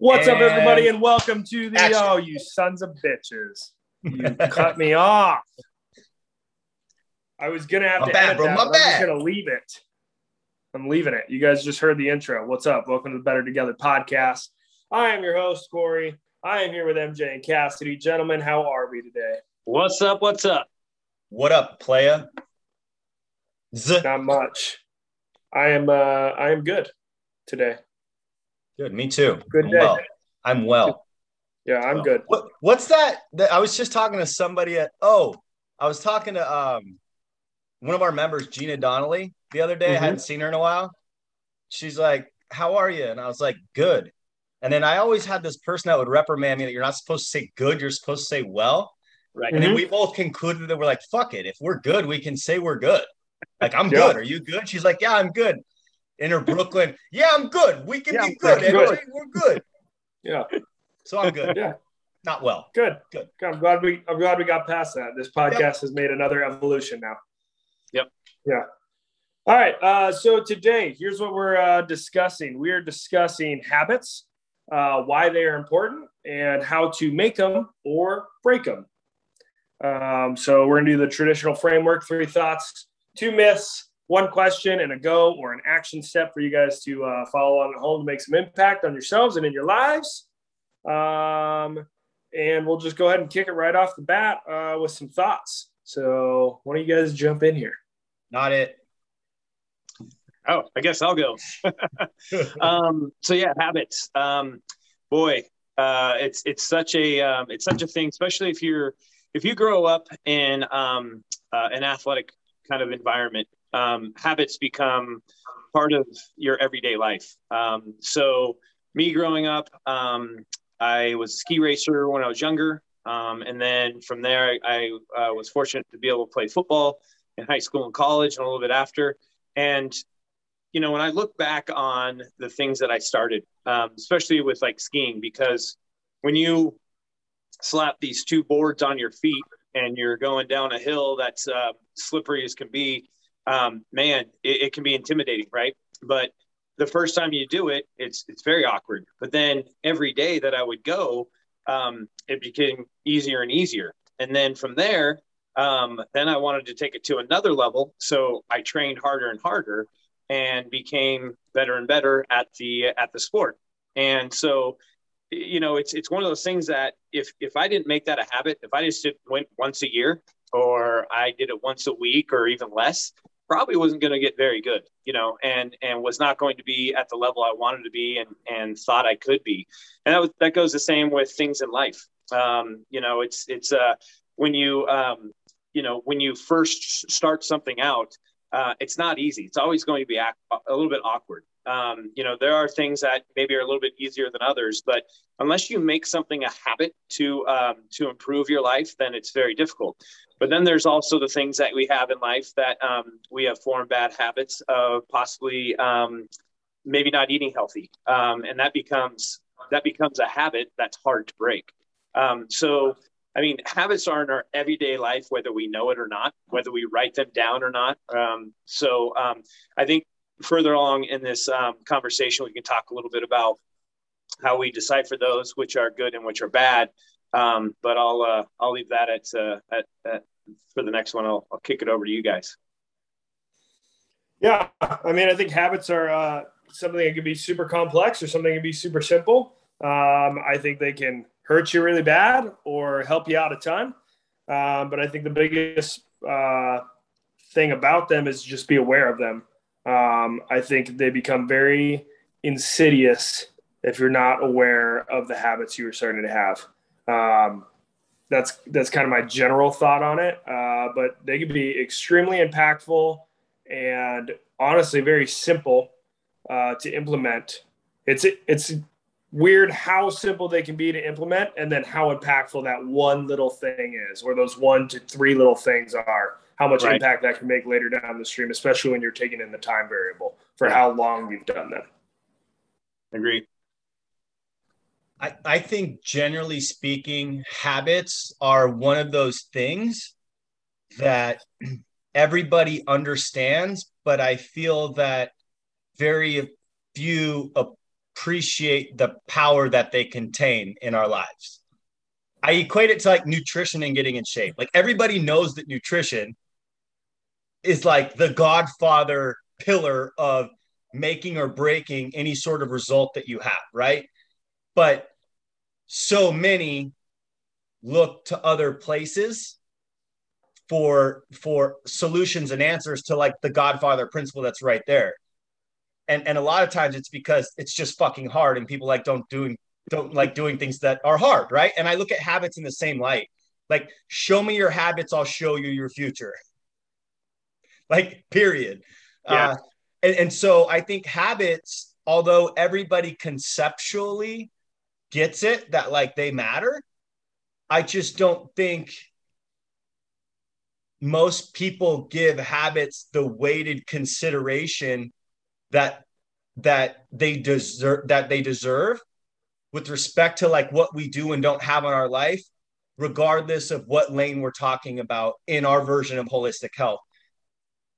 What's up, everybody, and welcome to the Action. oh, you sons of bitches! You cut me off. I was gonna have My to bad, edit bro, that, my but I'm just gonna leave it. I'm leaving it. You guys just heard the intro. What's up? Welcome to the Better Together podcast. I am your host Corey. I am here with MJ and Cassidy. Gentlemen, how are we today? What's up? What's up? What up, playa? Z- Not much. I am. uh I am good today. Good, me too. Good I'm day. well. I'm well. Yeah, I'm good. What, what's that? that? I was just talking to somebody at. Oh, I was talking to um one of our members, Gina Donnelly, the other day. I Mhm. hadn't seen her in a while. She's like, "How are you?" And I was like, "Good." And then I always had this person that would reprimand me that you're not supposed to say good, you're supposed to say well. Right. And then Mhm. we both concluded that we're like, fuck it. If we're good, we can say we're good. Like, I'm Yeah. good. Are you good? She's like, yeah, I'm good. In her Brooklyn, yeah, I'm good. We can Yeah, be I'm good. good. MJ, We're good. Yeah, So I'm good. yeah, Not well. good. Good. I'm glad we. I'm glad we got past that. This podcast has made another evolution now. Yep. Yeah. All right. Uh, so today, here's what we're uh, discussing. We are discussing habits, uh, why they are important, and how to make them or break them. Um, so we're gonna do the traditional framework: three thoughts, two myths, one question, and a go or an action step for you guys to uh, follow on at home to make some impact on yourselves and in your lives. Um, and we'll just go ahead and kick it right off the bat uh, with some thoughts. So, why don't you guys jump in here? Not it. Oh, I guess I'll go. um, so yeah, habits. Um, boy, uh, it's it's such a um, it's such a thing, especially if you're if you grow up in um, uh, an athletic kind of environment. Um, habits become part of your everyday life. Um, so me growing up, um, I was a ski racer when I was younger, um, and then from there, I, I uh, was fortunate to be able to play football in high school and college, and a little bit after. And you know, when I look back on the things that I started, um, especially with like skiing, because when you slap these two boards on your feet and you're going down a hill that's uh, slippery as can be, um, man, it, it can be intimidating, right? But the first time you do it, it's it's very awkward. But then every day that I would go, um, it became easier and easier. And then from there, um, then I wanted to take it to another level, so I trained harder and harder and became better and better at the at the sport. And so, you know, it's it's one of those things that if if I didn't make that a habit, if I just went once a year or I did it once a week or even less, probably wasn't going to get very good, you know, and and was not going to be at the level I wanted to be and and thought I could be. And that was, that goes the same with things in life. Um, you know, it's it's uh when you um you know when you first start something out uh, it's not easy. It's always going to be ac- a little bit awkward. Um, you know, there are things that maybe are a little bit easier than others, but unless you make something a habit to um, to improve your life, then it's very difficult. But then there's also the things that we have in life that um, we have formed bad habits of possibly um, maybe not eating healthy, um, and that becomes that becomes a habit that's hard to break. Um, so I mean, habits are in our everyday life, whether we know it or not, whether we write them down or not. Um, so um, I think further along in this um, conversation, we can talk a little bit about how we decipher those, which are good and which are bad. Um, but I'll uh, I'll leave that at, uh, at, at for the next one. I'll, I'll kick it over to you guys. Yeah, I mean, I think habits are uh, something that can be super complex or something that can be super simple. Um, I think they can hurt you really bad or help you out a ton. Um, but I think the biggest uh, thing about them is just be aware of them. Um, I think they become very insidious if you're not aware of the habits you are starting to have. Um, that's that's kind of my general thought on it. Uh, but they can be extremely impactful and honestly very simple uh, to implement. It's it's weird how simple they can be to implement and then how impactful that one little thing is or those one to three little things are how much Right. impact that can make later down the stream especially when you're taking in the time variable for how long you've done them Agree. I, I think generally speaking, habits are one of those things that everybody understands, but I feel that very few appreciate the power that they contain in our lives. I equate it to like nutrition and getting in shape. Like everybody knows that nutrition is like the godfather pillar of making or breaking any sort of result that you have, right? But so many look to other places for for solutions and answers to like the godfather principle that's right there and and a lot of times it's because it's just fucking hard and people like don't doing don't like doing things that are hard right? And i look at habits in the same light. Like show me your habits i'll show you your future. Like period. Yeah. Uh, and, and so i think habits although everybody conceptually gets it that like they matter i just don't think most people give habits the weighted consideration that that they deserve that they deserve with respect to like what we do and don't have in our life regardless of what lane we're talking about in our version of holistic health.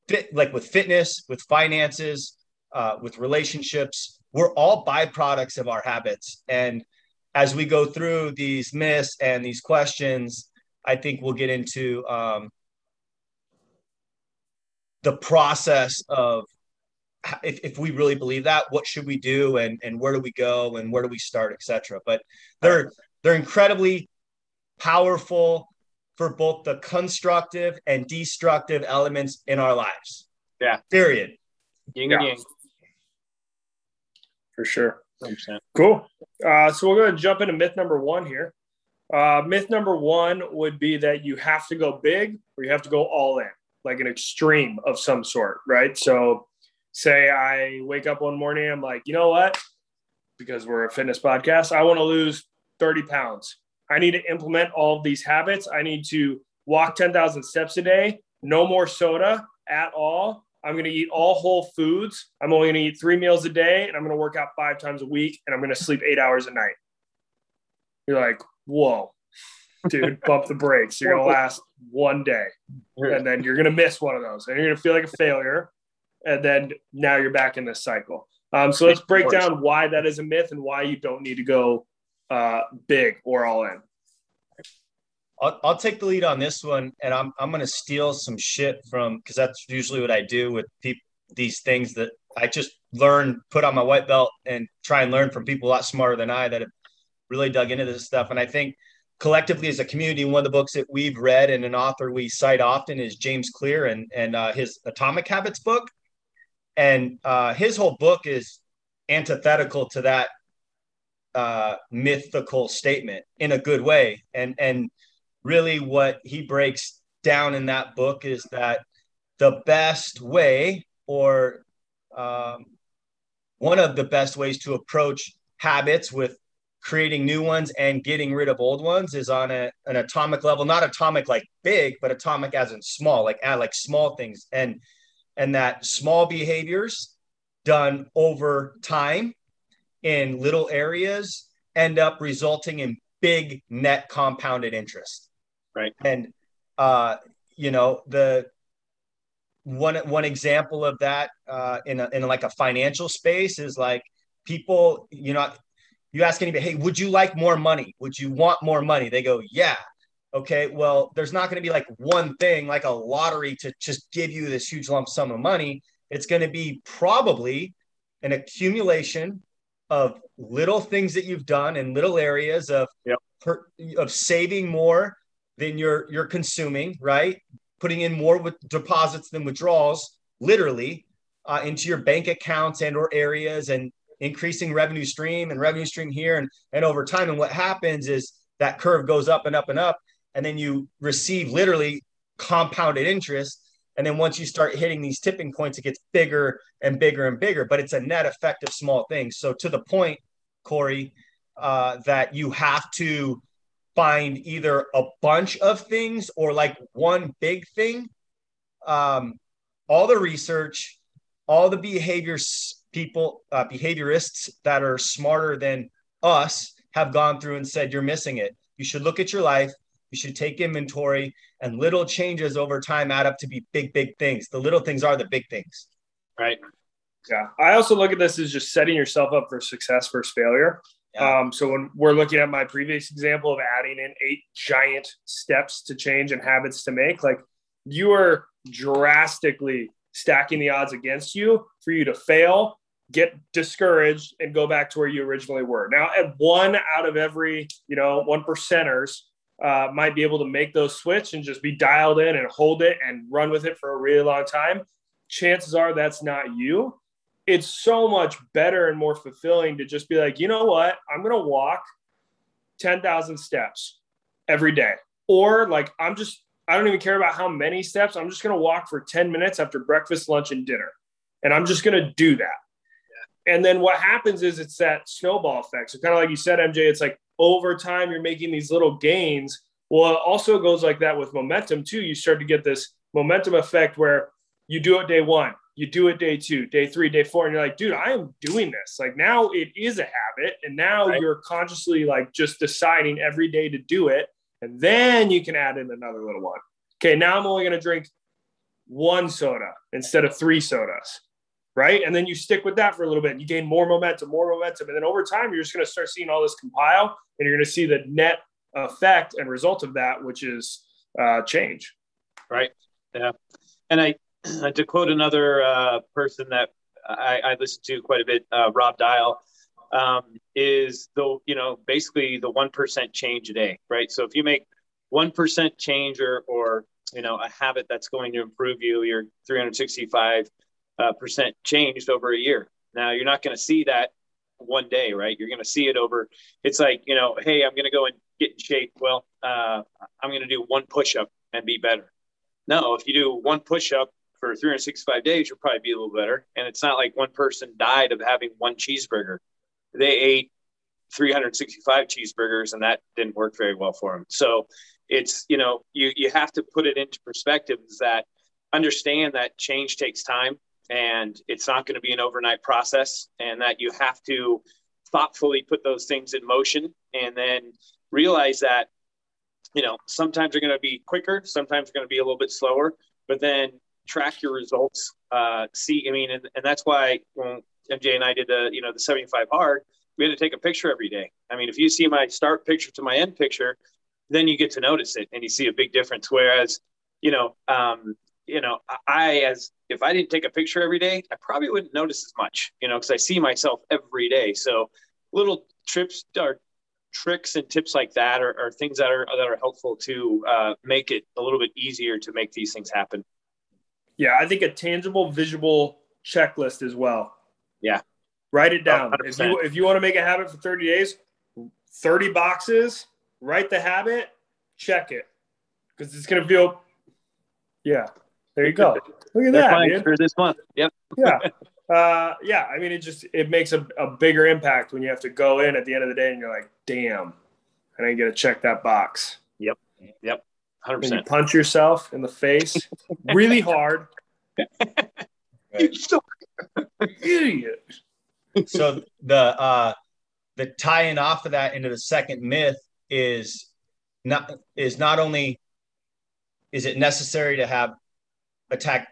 Fit, like with fitness with finances uh, with relationships we're all byproducts of our habits. And as we go through these myths and these questions i think we'll get into um, the process of if, if we really believe that what should we do and and where do we go and where do we start etc but they're they're incredibly powerful for both the constructive and destructive elements in our lives. Yeah. Period. Yin yeah. for sure. 100%. cool. Uh, so we're going to jump into myth number one here. Uh, myth number one would be that you have to go big or you have to go all in like an extreme of some sort right? So say I wake up one morning, I'm like, you know what? Because we're a fitness podcast, I want to lose 30 pounds. I need to implement all of these habits. I need to walk 10,000 steps a day, no more soda at all. I'm going to eat all whole foods. I'm only going to eat three meals a day and I'm going to work out five times a week and I'm going to sleep eight hours a night. You're like, whoa, dude, bump the brakes. You're going to last one day and then you're going to miss one of those and you're going to feel like a failure and then now you're back in this cycle. Um, so let's break down why that is a myth and why you don't need to go uh, big or all in. I'll, I'll take the lead on this one, and I'm I'm going to steal some shit from because that's usually what I do with people. These things that I just learn, put on my white belt, and try and learn from people a lot smarter than I that have really dug into this stuff. And I think collectively as a community, one of the books that we've read and an author we cite often is James Clear and and uh, his Atomic Habits book and uh, his whole book is antithetical to that uh, mythical statement in a good way. And and really, what he breaks down in that book is that the best way, or um, one of the best ways to approach habits with creating new ones and getting rid of old ones is on a, an atomic level not atomic like big but atomic as in small like like small things and and that small behaviors done over time in little areas end up resulting in big net compounded interest. Right. And uh, you know, the one one example of that uh, in a, in like a financial space is like people, you know, you ask anybody, hey, would you like more money? Would you want more money? They go, yeah. Okay, well, there's not going to be like one thing like a lottery to just give you this huge lump sum of money. It's going to be probably an accumulation of little things that you've done in little areas of yep. per, of saving more than you're you're consuming, right? Putting in more with deposits than withdrawals, literally, uh, into your bank accounts and or areas, and increasing revenue stream and revenue stream here and and over time. And what happens is that curve goes up and up and up, and then you receive literally compounded interest. And then once you start hitting these tipping points, it gets bigger and bigger and bigger, but it's a net effect of small things. So to the point, Corey, uh, that you have to find either a bunch of things or like one big thing. Um, all the research, all the behaviors people, uh, behaviorists that are smarter than us have gone through and said, you're missing it. You should look at your life you should take inventory, and little changes over time add up to be big, big things. The little things are the big things. Right. Yeah. I also look at this as just setting yourself up for success versus failure. Yeah. Um, so when we're looking at my previous example of adding in eight giant steps to change and habits to make, like you are drastically stacking the odds against you for you to fail, get discouraged, and go back to where you originally were. Now, at one out of every, you know, one percenters uh, might be able to make those switch and just be dialed in and hold it and run with it for a really long time. Chances are that's not you it's so much better and more fulfilling to just be like, you know what? I'm going to walk 10,000 steps every day. Or like, I'm just, I don't even care about how many steps. I'm just going to walk for 10 minutes after breakfast, lunch, and dinner. And I'm just going to do that. Yeah. And then what happens is it's that snowball effect. So, kind of like you said, MJ, it's like over time, you're making these little gains. Well, it also goes like that with momentum too. You start to get this momentum effect where you do it day one, you do it day two, day three, day four, and you're like, dude, I am doing this. Like now it is a habit. And now right. you're consciously like just deciding every day to do it. And then you can add in another little one. Okay, now I'm only going to drink one soda instead of three sodas. Right. And then you stick with that for a little bit. You gain more momentum, more momentum. And then over time, you're just going to start seeing all this compile and you're going to see the net effect and result of that, which is uh, change. Right. Yeah. And I, to quote another uh, person that I, I listen to quite a bit, uh, Rob Dial, um, is the you know basically the one percent change a day, right? So if you make one percent change or or you know a habit that's going to improve you, you're 365 uh, percent changed over a year. Now you're not going to see that one day, right? You're going to see it over. It's like you know, hey, I'm going to go and get in shape. Well, uh, I'm going to do one push up and be better. No, if you do one push up for 365 days, you'll probably be a little better. And it's not like one person died of having one cheeseburger. They ate 365 cheeseburgers and that didn't work very well for them. So it's, you know, you, you have to put it into perspective is that understand that change takes time and it's not going to be an overnight process and that you have to thoughtfully put those things in motion and then realize that you know sometimes they're going to be quicker sometimes they're going to be a little bit slower but then track your results. Uh, see, I mean, and, and that's why when MJ and I did the, you know, the 75 hard, we had to take a picture every day. I mean, if you see my start picture to my end picture, then you get to notice it and you see a big difference. Whereas, you know, um, you know, I as if I didn't take a picture every day, I probably wouldn't notice as much, you know, because I see myself every day. So little trips or tricks and tips like that are, are things that are that are helpful to uh, make it a little bit easier to make these things happen. Yeah, I think a tangible, visual checklist as well. Yeah. Write it down. If you if you want to make a habit for 30 days, 30 boxes, write the habit, check it. Because it's gonna feel yeah. There you go. Look at that. Man. For this month. Yep. yeah. Uh, yeah. I mean, it just it makes a, a bigger impact when you have to go in at the end of the day and you're like, damn, I didn't get to check that box. Yep. Yep. 100%. And you punch yourself in the face really hard. Right. Idiot. So the uh the tying off of that into the second myth is not is not only is it necessary to have attack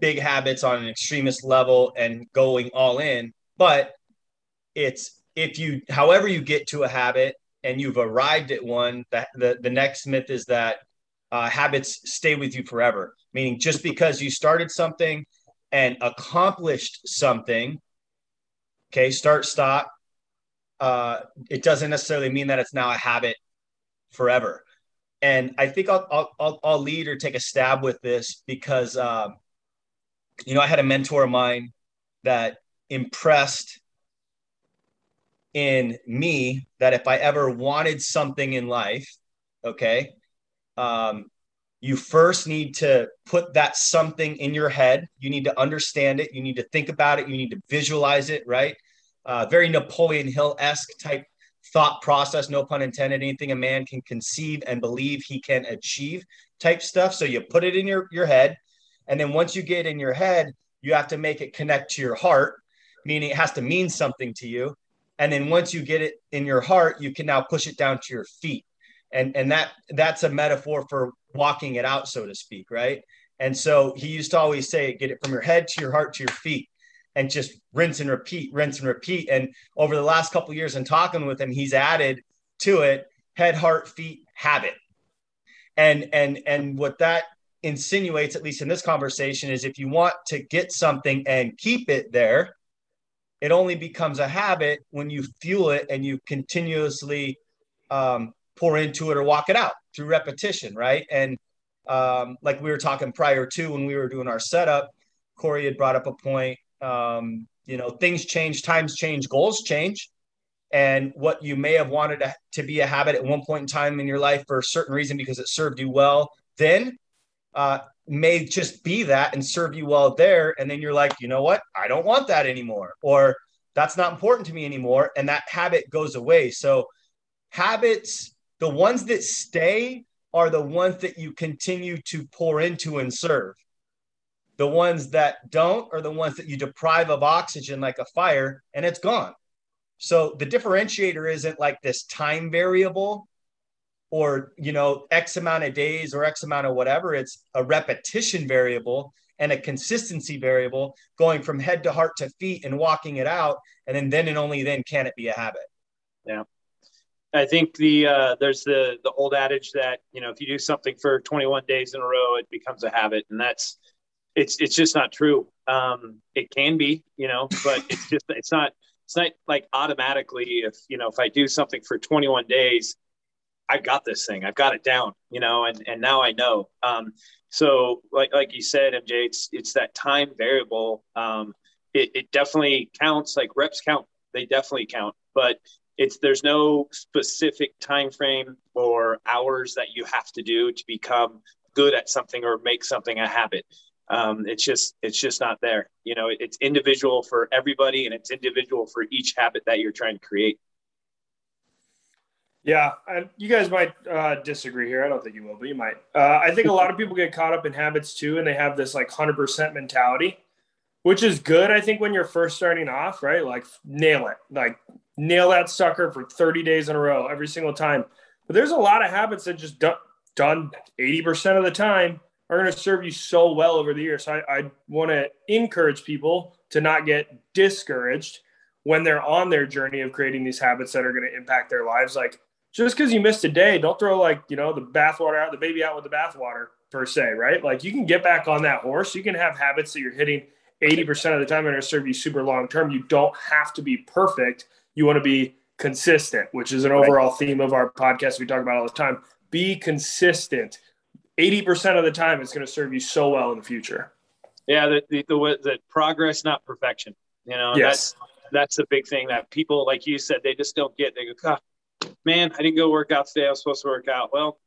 big habits on an extremist level and going all in, but it's if you however you get to a habit and you've arrived at one, that the, the next myth is that uh, habits stay with you forever. Meaning, just because you started something and accomplished something, okay, start, stop, uh, it doesn't necessarily mean that it's now a habit forever. And I think I'll, I'll, I'll lead or take a stab with this because, um, you know, I had a mentor of mine that impressed in me that if I ever wanted something in life, okay, um, you first need to put that something in your head. You need to understand it. You need to think about it. You need to visualize it, right? Uh, very Napoleon Hill esque type thought process, no pun intended, anything a man can conceive and believe he can achieve type stuff. So you put it in your, your head. And then once you get in your head, you have to make it connect to your heart, meaning it has to mean something to you. And then once you get it in your heart, you can now push it down to your feet and and that that's a metaphor for walking it out so to speak right and so he used to always say get it from your head to your heart to your feet and just rinse and repeat, rinse and repeat. And over the last couple years and talking with him, he's added to it head, heart, feet, habit. And and and what that insinuates, at least in this conversation, is if you want to get something and keep it there, it only becomes a habit when you fuel it and you continuously um, pour into it or walk it out through repetition, right? And um, like we were talking prior to when we were doing our setup, Corey had brought up a point. Um, you know, things change, times change, goals change. And what you may have wanted to, to be a habit at one point in time in your life for a certain reason because it served you well then uh, may just be that and serve you well there. And then you're like, you know what? I don't want that anymore. Or that's not important to me anymore. And that habit goes away. So, habits, the ones that stay are the ones that you continue to pour into and serve. The ones that don't are the ones that you deprive of oxygen like a fire and it's gone. So the differentiator isn't like this time variable or, you know, X amount of days or X amount of whatever. It's a repetition variable and a consistency variable going from head to heart to feet and walking it out. And then, then and only then can it be a habit. Yeah. I think the uh, there's the the old adage that you know if you do something for 21 days in a row, it becomes a habit, and that's it's it's just not true. Um, it can be, you know, but it's just it's not it's not like automatically if you know if I do something for 21 days, I've got this thing, I've got it down, you know, and and now I know. Um, so like like you said, MJ, it's it's that time variable. Um, it, it definitely counts. Like reps count, they definitely count, but it's there's no specific time frame or hours that you have to do to become good at something or make something a habit um, it's just it's just not there. You know it's individual for everybody and it's individual for each habit that you're trying to create. Yeah and you guys might uh, disagree here. I don't think you will but you might. Uh, i think a lot of people get caught up in habits too and they have this like 100% mentality which is good i think when you're first starting off right? Like nail it. Like nail that sucker for 30 days in a row every single time. But there's a lot of habits that just done, done 80% of the time are going to serve you so well over the years. So I, I want to encourage people to not get discouraged when they're on their journey of creating these habits that are going to impact their lives. Like just because you missed a day, don't throw like, you know, the bathwater out, the baby out with the bathwater per se, right? Like you can get back on that horse. You can have habits that you're hitting 80% of the time and are serve you super long term. You don't have to be perfect you want to be consistent, which is an overall theme of our podcast we talk about all the time. Be consistent. 80% of the time, it's going to serve you so well in the future. Yeah, the, the, the, the progress, not perfection. You know, yes. that's that's the big thing that people, like you said, they just don't get. They go, God, man, I didn't go work out today. I was supposed to work out. Well,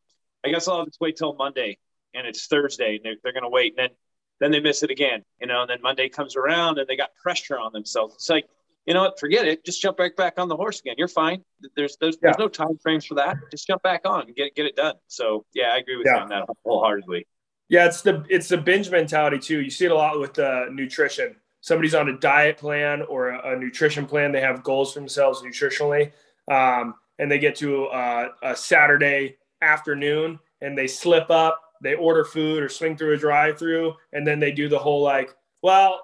I guess I'll to wait till Monday, and it's Thursday, and they're, they're going to wait. And then then they miss it again, you know. And then Monday comes around, and they got pressure on themselves. It's like you know what? Forget it. Just jump back back on the horse again. You're fine. There's there's, yeah. there's no time frames for that. Just jump back on and get get it done. So yeah, I agree with yeah. you on that wholeheartedly. Yeah, it's the it's the binge mentality too. You see it a lot with uh, nutrition. Somebody's on a diet plan or a, a, nutrition plan. They have goals for themselves nutritionally, um, and they get to uh, a Saturday afternoon and they slip up. They order food or swing through a drive-through, and then they do the whole like, well,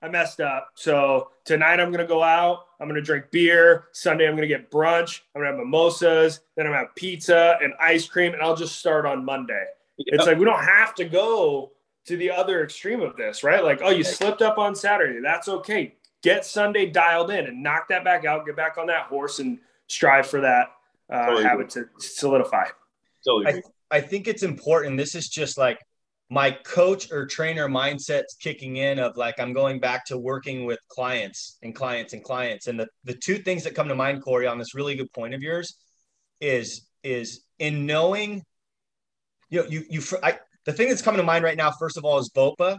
I messed up. So tonight I'm going to go out. I'm going to drink beer. Sunday I'm going to get brunch. I'm going to have mimosas. Then I'm going to have pizza and ice cream. And I'll just start on Monday. Yep. It's like we don't have to go to the other extreme of this, right? Like, oh, you slipped up on Saturday. That's okay. Get Sunday dialed in and knock that back out. Get back on that horse and strive for that uh, totally habit to solidify. Totally. I, I think it's important. This is just like my coach or trainer mindset's kicking in of like I'm going back to working with clients and clients and clients. And the, the two things that come to mind, Corey, on this really good point of yours is is in knowing, you know, you you I, the thing that's coming to mind right now, first of all, is VOPA,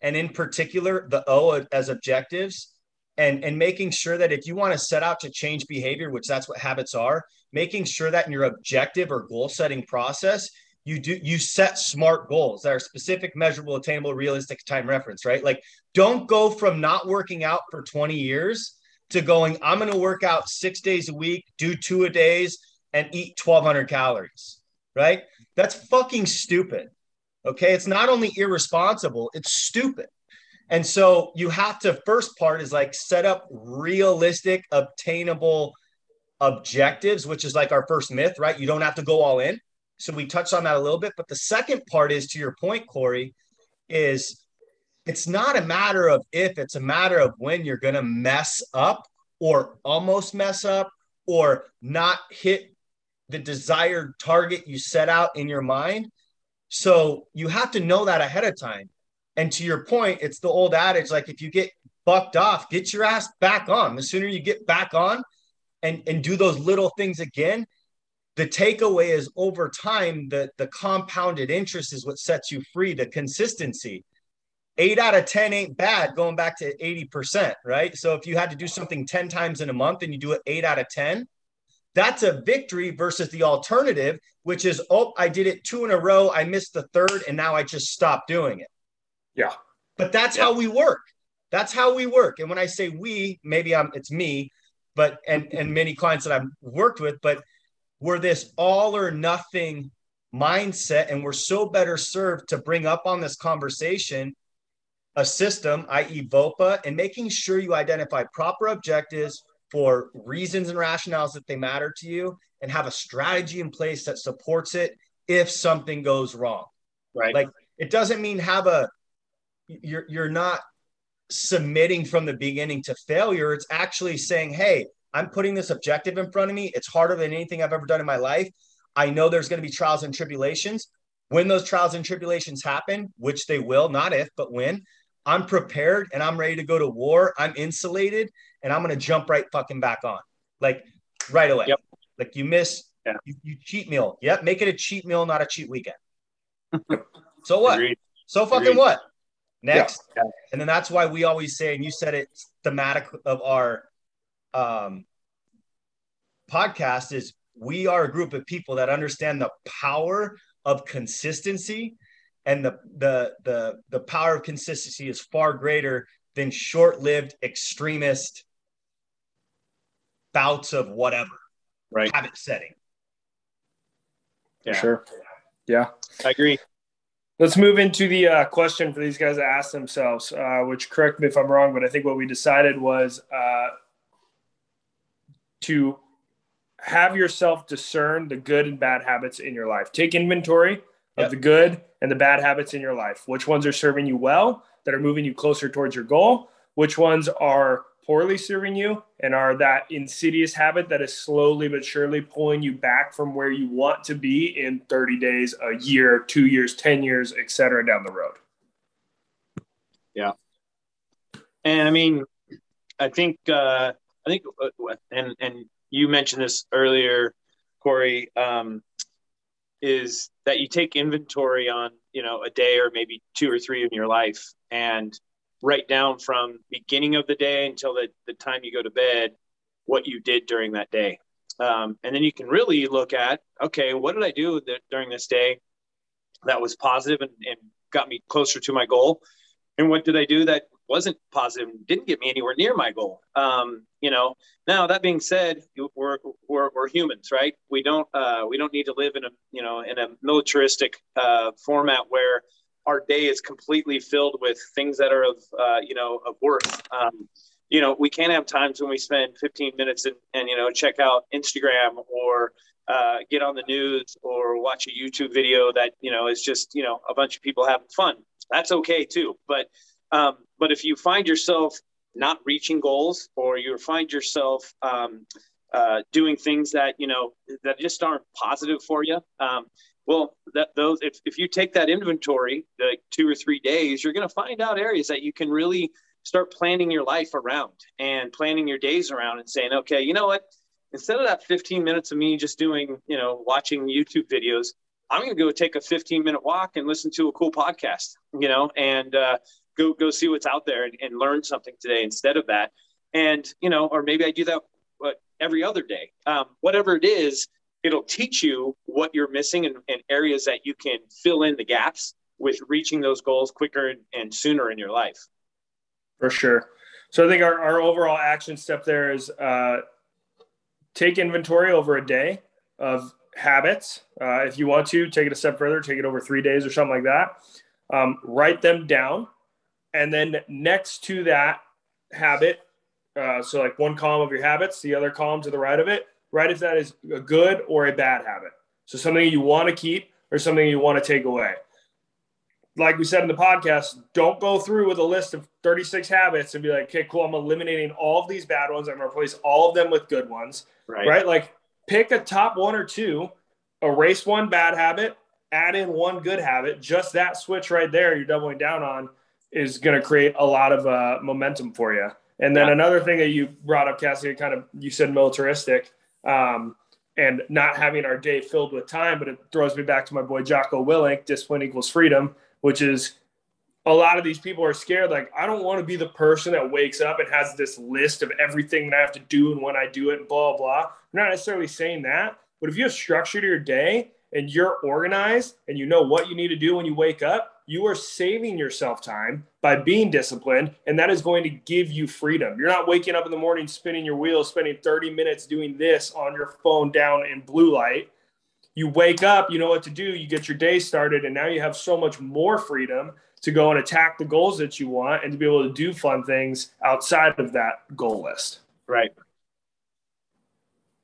and in particular the O as objectives. And, and making sure that if you want to set out to change behavior, which that's what habits are, making sure that in your objective or goal setting process, you do you set smart goals that are specific measurable attainable realistic time reference right like don't go from not working out for 20 years to going i'm going to work out six days a week do two a days and eat 1200 calories right that's fucking stupid okay it's not only irresponsible it's stupid And so you have to first part is like set up realistic, obtainable objectives, which is like our first myth, right? You don't have to go all in. So we touched on that a little bit. But the second part is to your point, Corey, is it's not a matter of if, it's a matter of when you're going to mess up or almost mess up or not hit the desired target you set out in your mind. So you have to know that ahead of time. And to your point, it's the old adage like if you get bucked off, get your ass back on. The sooner you get back on and, and do those little things again, the takeaway is over time, the, the compounded interest is what sets you free, the consistency. Eight out of 10 ain't bad going back to 80%, right? So if you had to do something 10 times in a month and you do it eight out of 10, that's a victory versus the alternative, which is, oh, I did it two in a row. I missed the third, and now I just stopped doing it. Yeah. But that's yeah. how we work. That's how we work. And when I say we, maybe I'm it's me, but and and many clients that I've worked with, but we're this all or nothing mindset, and we're so better served to bring up on this conversation a system, i.e., VOPA, and making sure you identify proper objectives, for reasons and rationales that they matter to you and have a strategy in place that supports it if something goes wrong. Right. Like it doesn't mean have a you're you're not submitting from the beginning to failure. It's actually saying, "Hey, I'm putting this objective in front of me. It's harder than anything I've ever done in my life. I know there's going to be trials and tribulations. When those trials and tribulations happen, which they will, not if, but when, I'm prepared and I'm ready to go to war. I'm insulated and I'm going to jump right fucking back on, like right away. Yep. Like you miss, yeah. you, you, cheat meal. Yep. Make it a cheat meal, not a cheat weekend. so what? Agreed. So fucking Agreed. what? Next. Yeah. And then that's why we always say, and you said it thematic of our um, podcast is we are a group of people that understand the power of consistency and the the the the power of consistency is far greater than short-lived extremist bouts of whatever right. habit setting. Yeah. Sure. Yeah. I agree. Let's move into the uh, question for these guys to ask themselves uh, which correct me if i'm wrong but i think what we decided was uh, to have yourself discern the good and bad habits in your life take inventory of yep. the good and the bad habits in your life which ones are serving you well that are moving you closer towards your goal which ones are poorly serving you and are that insidious habit that is slowly but surely pulling you back from where you want to be in 30 days, a year, two years, 10 years, et cetera, down the road. Yeah. And I mean, I think, uh, I think, uh, and, and you mentioned this earlier, Corey, um, is that you take inventory on, you know, a day or maybe two or three in your life and write down from beginning of the day until the, the time you go to bed what you did during that day. Um, and then you can really look at okay what did i do during this day that was positive and, and got me closer to my goal? And what did i do that wasn't positive and didn't get me anywhere near my goal um, you know now that being said we're, we're, we're humans right we don't uh, we don't need to live in a you know in a militaristic uh, format where our day is completely filled with things that are of uh, you know of worth. Um, you know, we can't have times when we spend 15 minutes and, and you know check out Instagram or uh, get on the news or watch a YouTube video that you know is just you know a bunch of people having fun. That's okay too. But um, but if you find yourself not reaching goals or you find yourself um, uh, doing things that you know that just aren't positive for you, um, well, that those if, if you take that inventory, like two or three days, you're going to find out areas that you can really start planning your life around and planning your days around and saying, okay, you know what? Instead of that 15 minutes of me just doing, you know, watching YouTube videos, I'm going to go take a 15 minute walk and listen to a cool podcast, you know, and uh, go go see what's out there and, and learn something today instead of that. And you know, or maybe I do that every other day. Um, whatever it is, it'll teach you what you're missing and, and, areas that you can fill in the gaps with reaching those goals quicker and, and sooner in your life. For sure. So I think our, our overall action step there is uh, take inventory over a day of habits. Uh, if you want to take it a step further, take it over three days or something like that. Um, write them down and then next to that habit, uh, so like one column of your habits, the other column to the right of it, right if that is a good or a bad habit. So something you want to keep or something you want to take away. Like we said in the podcast, don't go through with a list of 36 habits and be like, okay, cool, I'm eliminating all of these bad ones. I'm going to replace all of them with good ones. Right. Right. Like pick a top one or two, erase one bad habit, add in one good habit. Just that switch right there, you're doubling down on, is going to create a lot of uh, momentum for you. And then yeah. another thing that you brought up, Cassie, kind of you said militaristic um, and not having our day filled with time, but it throws me back to my boy Jocko Willink, discipline equals freedom, which is a lot of these people are scared. Like, I don't want to be the person that wakes up and has this list of everything that I have to do and when I do it, and blah, blah. I'm not necessarily saying that, but if you have structure to your day and you're organized and you know what you need to do when you wake up, you are saving yourself time by being disciplined, and that is going to give you freedom. You're not waking up in the morning, spinning your wheels, spending 30 minutes doing this on your phone down in blue light. You wake up, you know what to do, you get your day started, and now you have so much more freedom to go and attack the goals that you want and to be able to do fun things outside of that goal list. Right.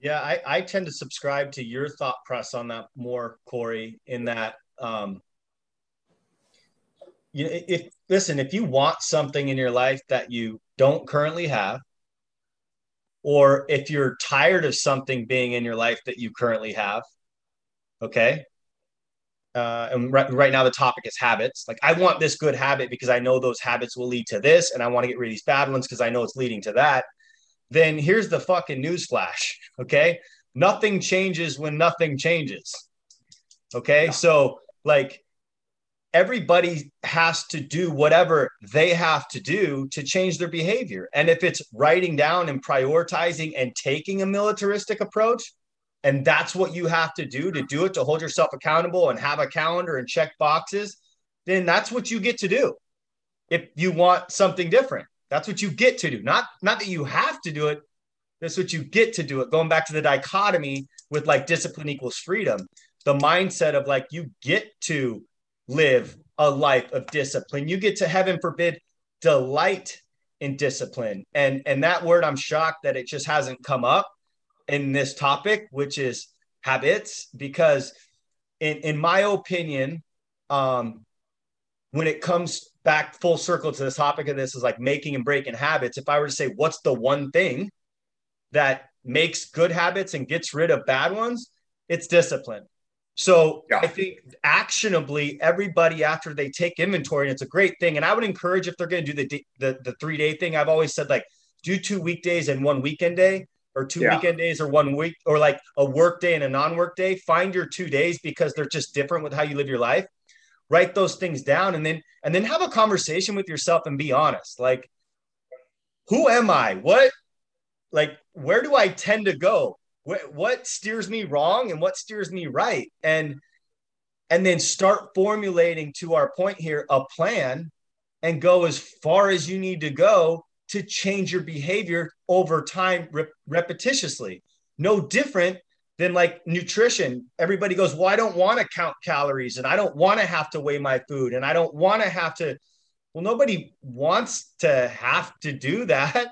Yeah, I, I tend to subscribe to your thought press on that more, Corey, in that um, you know, if listen, if you want something in your life that you don't currently have, or if you're tired of something being in your life that you currently have, okay. Uh, and right, right now the topic is habits. Like I want this good habit because I know those habits will lead to this, and I want to get rid of these bad ones because I know it's leading to that. Then here's the fucking news flash. Okay, nothing changes when nothing changes. Okay, so like everybody has to do whatever they have to do to change their behavior. And if it's writing down and prioritizing and taking a militaristic approach, and that's what you have to do to do it to hold yourself accountable and have a calendar and check boxes, then that's what you get to do. If you want something different, that's what you get to do. Not not that you have to do it. That's what you get to do it. Going back to the dichotomy with like discipline equals freedom, the mindset of like you get to live a life of discipline. You get to heaven forbid delight in discipline. And and that word I'm shocked that it just hasn't come up in this topic, which is habits, because in, in my opinion, um, when it comes back full circle to this topic of this is like making and breaking habits. If I were to say what's the one thing that makes good habits and gets rid of bad ones, it's discipline. So yeah. I think actionably, everybody after they take inventory, and it's a great thing. And I would encourage if they're going to do the, the the three day thing. I've always said like do two weekdays and one weekend day, or two yeah. weekend days or one week, or like a work day and a non work day. Find your two days because they're just different with how you live your life. Write those things down, and then and then have a conversation with yourself and be honest. Like, who am I? What like where do I tend to go? What, what steers me wrong and what steers me right. And and then start formulating to our point here a plan and go as far as you need to go to change your behavior over time rep- repetitiously. No different than like nutrition. Everybody goes well i don't want to count calories and i don't want to have to weigh my food and i don't want to have to well nobody wants to have to do that.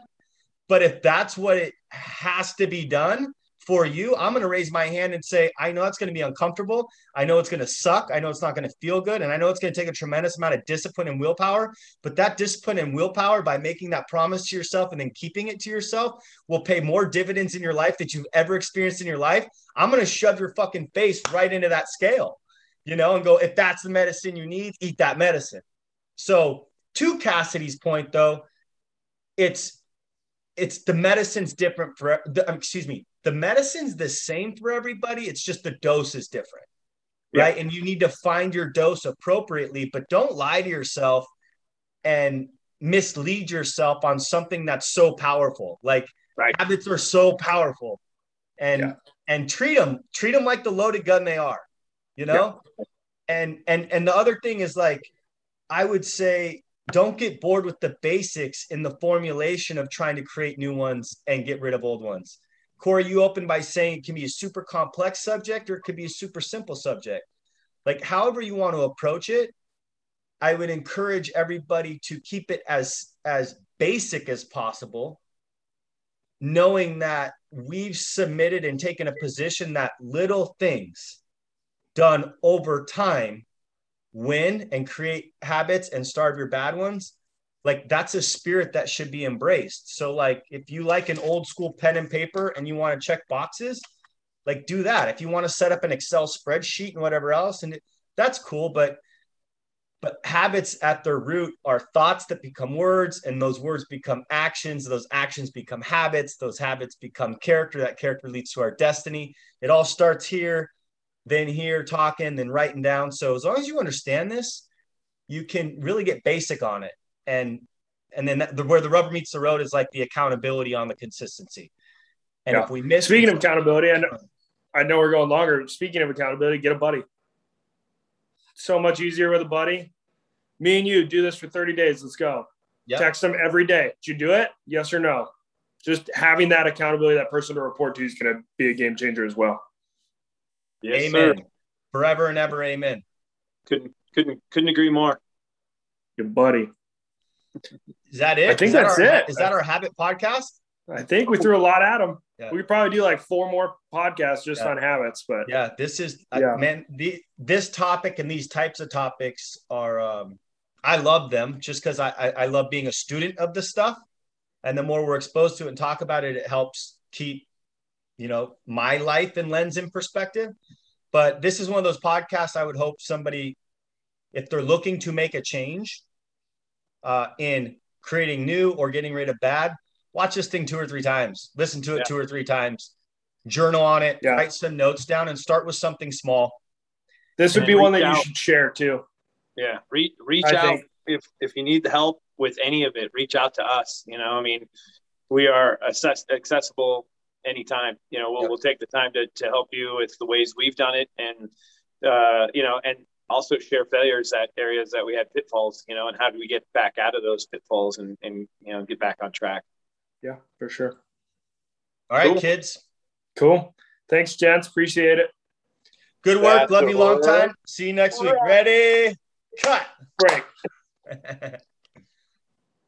But if that's what it has to be done for you, I'm going to raise my hand and say, I know it's going to be uncomfortable. I know it's going to suck. I know it's not going to feel good. And I know it's going to take a tremendous amount of discipline and willpower. But that discipline and willpower, by making that promise to yourself and then keeping it to yourself, will pay more dividends in your life that you've ever experienced in your life. I'm going to shove your fucking face right into that scale, you know, and go, if that's the medicine you need, eat that medicine. So, to Cassidy's point, though, it's it's the medicine's different for the, um, excuse me the medicine's the same for everybody it's just the dose is different right and you need to find your dose appropriately but don't lie to yourself and mislead yourself on something that's so powerful like right. habits are so powerful and yeah. and treat them treat them like the loaded gun they are you know yeah. and and and the other thing is like i would say don't get bored with the basics in the formulation of trying to create new ones and get rid of old ones. Corey, you opened by saying it can be a super complex subject or it could be a super simple subject. Like, however you want to approach it, I would encourage everybody to keep it as as basic as possible, knowing that we've submitted and taken a position that little things done over time win and create habits and starve your bad ones like that's a spirit that should be embraced. So like if you like an old school pen and paper and you want to check boxes like do that. If you want to set up an excel spreadsheet and whatever else and it, that's cool but but habits at their root are thoughts that become words and those words become actions those actions become habits those habits become character that character leads to our destiny. It all starts here then here talking then writing down so as long as you understand this you can really get basic on it and and then that, the, where the rubber meets the road is like the accountability on the consistency and Yeah. if we miss Speaking of accountability, I know, I know we're going longer. Speaking of accountability, get a buddy. So much easier with a buddy. Me and you do this for 30 days. Let's go. Yep. Text them every day. Did you do it? Yes or no? Just having that accountability, that person to report to is going to be a game changer as well. Yes, amen sir. forever and ever amen Couldn't couldn't couldn't agree more. Your buddy. is that it I think Is that that's our- it. is that our habit podcast I think we threw a lot at them. Yeah. We could probably do like four more podcasts just Yeah. on habits, but yeah this is I- Yeah. man the, this topic and these types of topics are um i love them just because I, I i love being a student of this stuff and the more we're exposed to it and talk about it it helps keep you know my life and lens in perspective but this is one of those podcasts i would hope somebody if they're looking to make a change uh, in creating new or getting rid of bad watch this thing two or three times listen to it Yeah. two or three times journal on it Yeah. write some notes down and start with something small this would be one that reach you should share too. Yeah, reach reach I out think- if if you need help with any of it. Reach out to us. You know, I mean, we are assess- accessible anytime. You know, we'll Yep. we'll take the time to to help you with the ways we've done it, and uh, you know, and also share failures at areas that we had pitfalls. You know, and how do we get back out of those pitfalls and and you know get back on track. Yeah, for sure. all right Cool. kids Cool. Thanks, gents. Appreciate it. good work That's love you long time see you next week ready cut Break.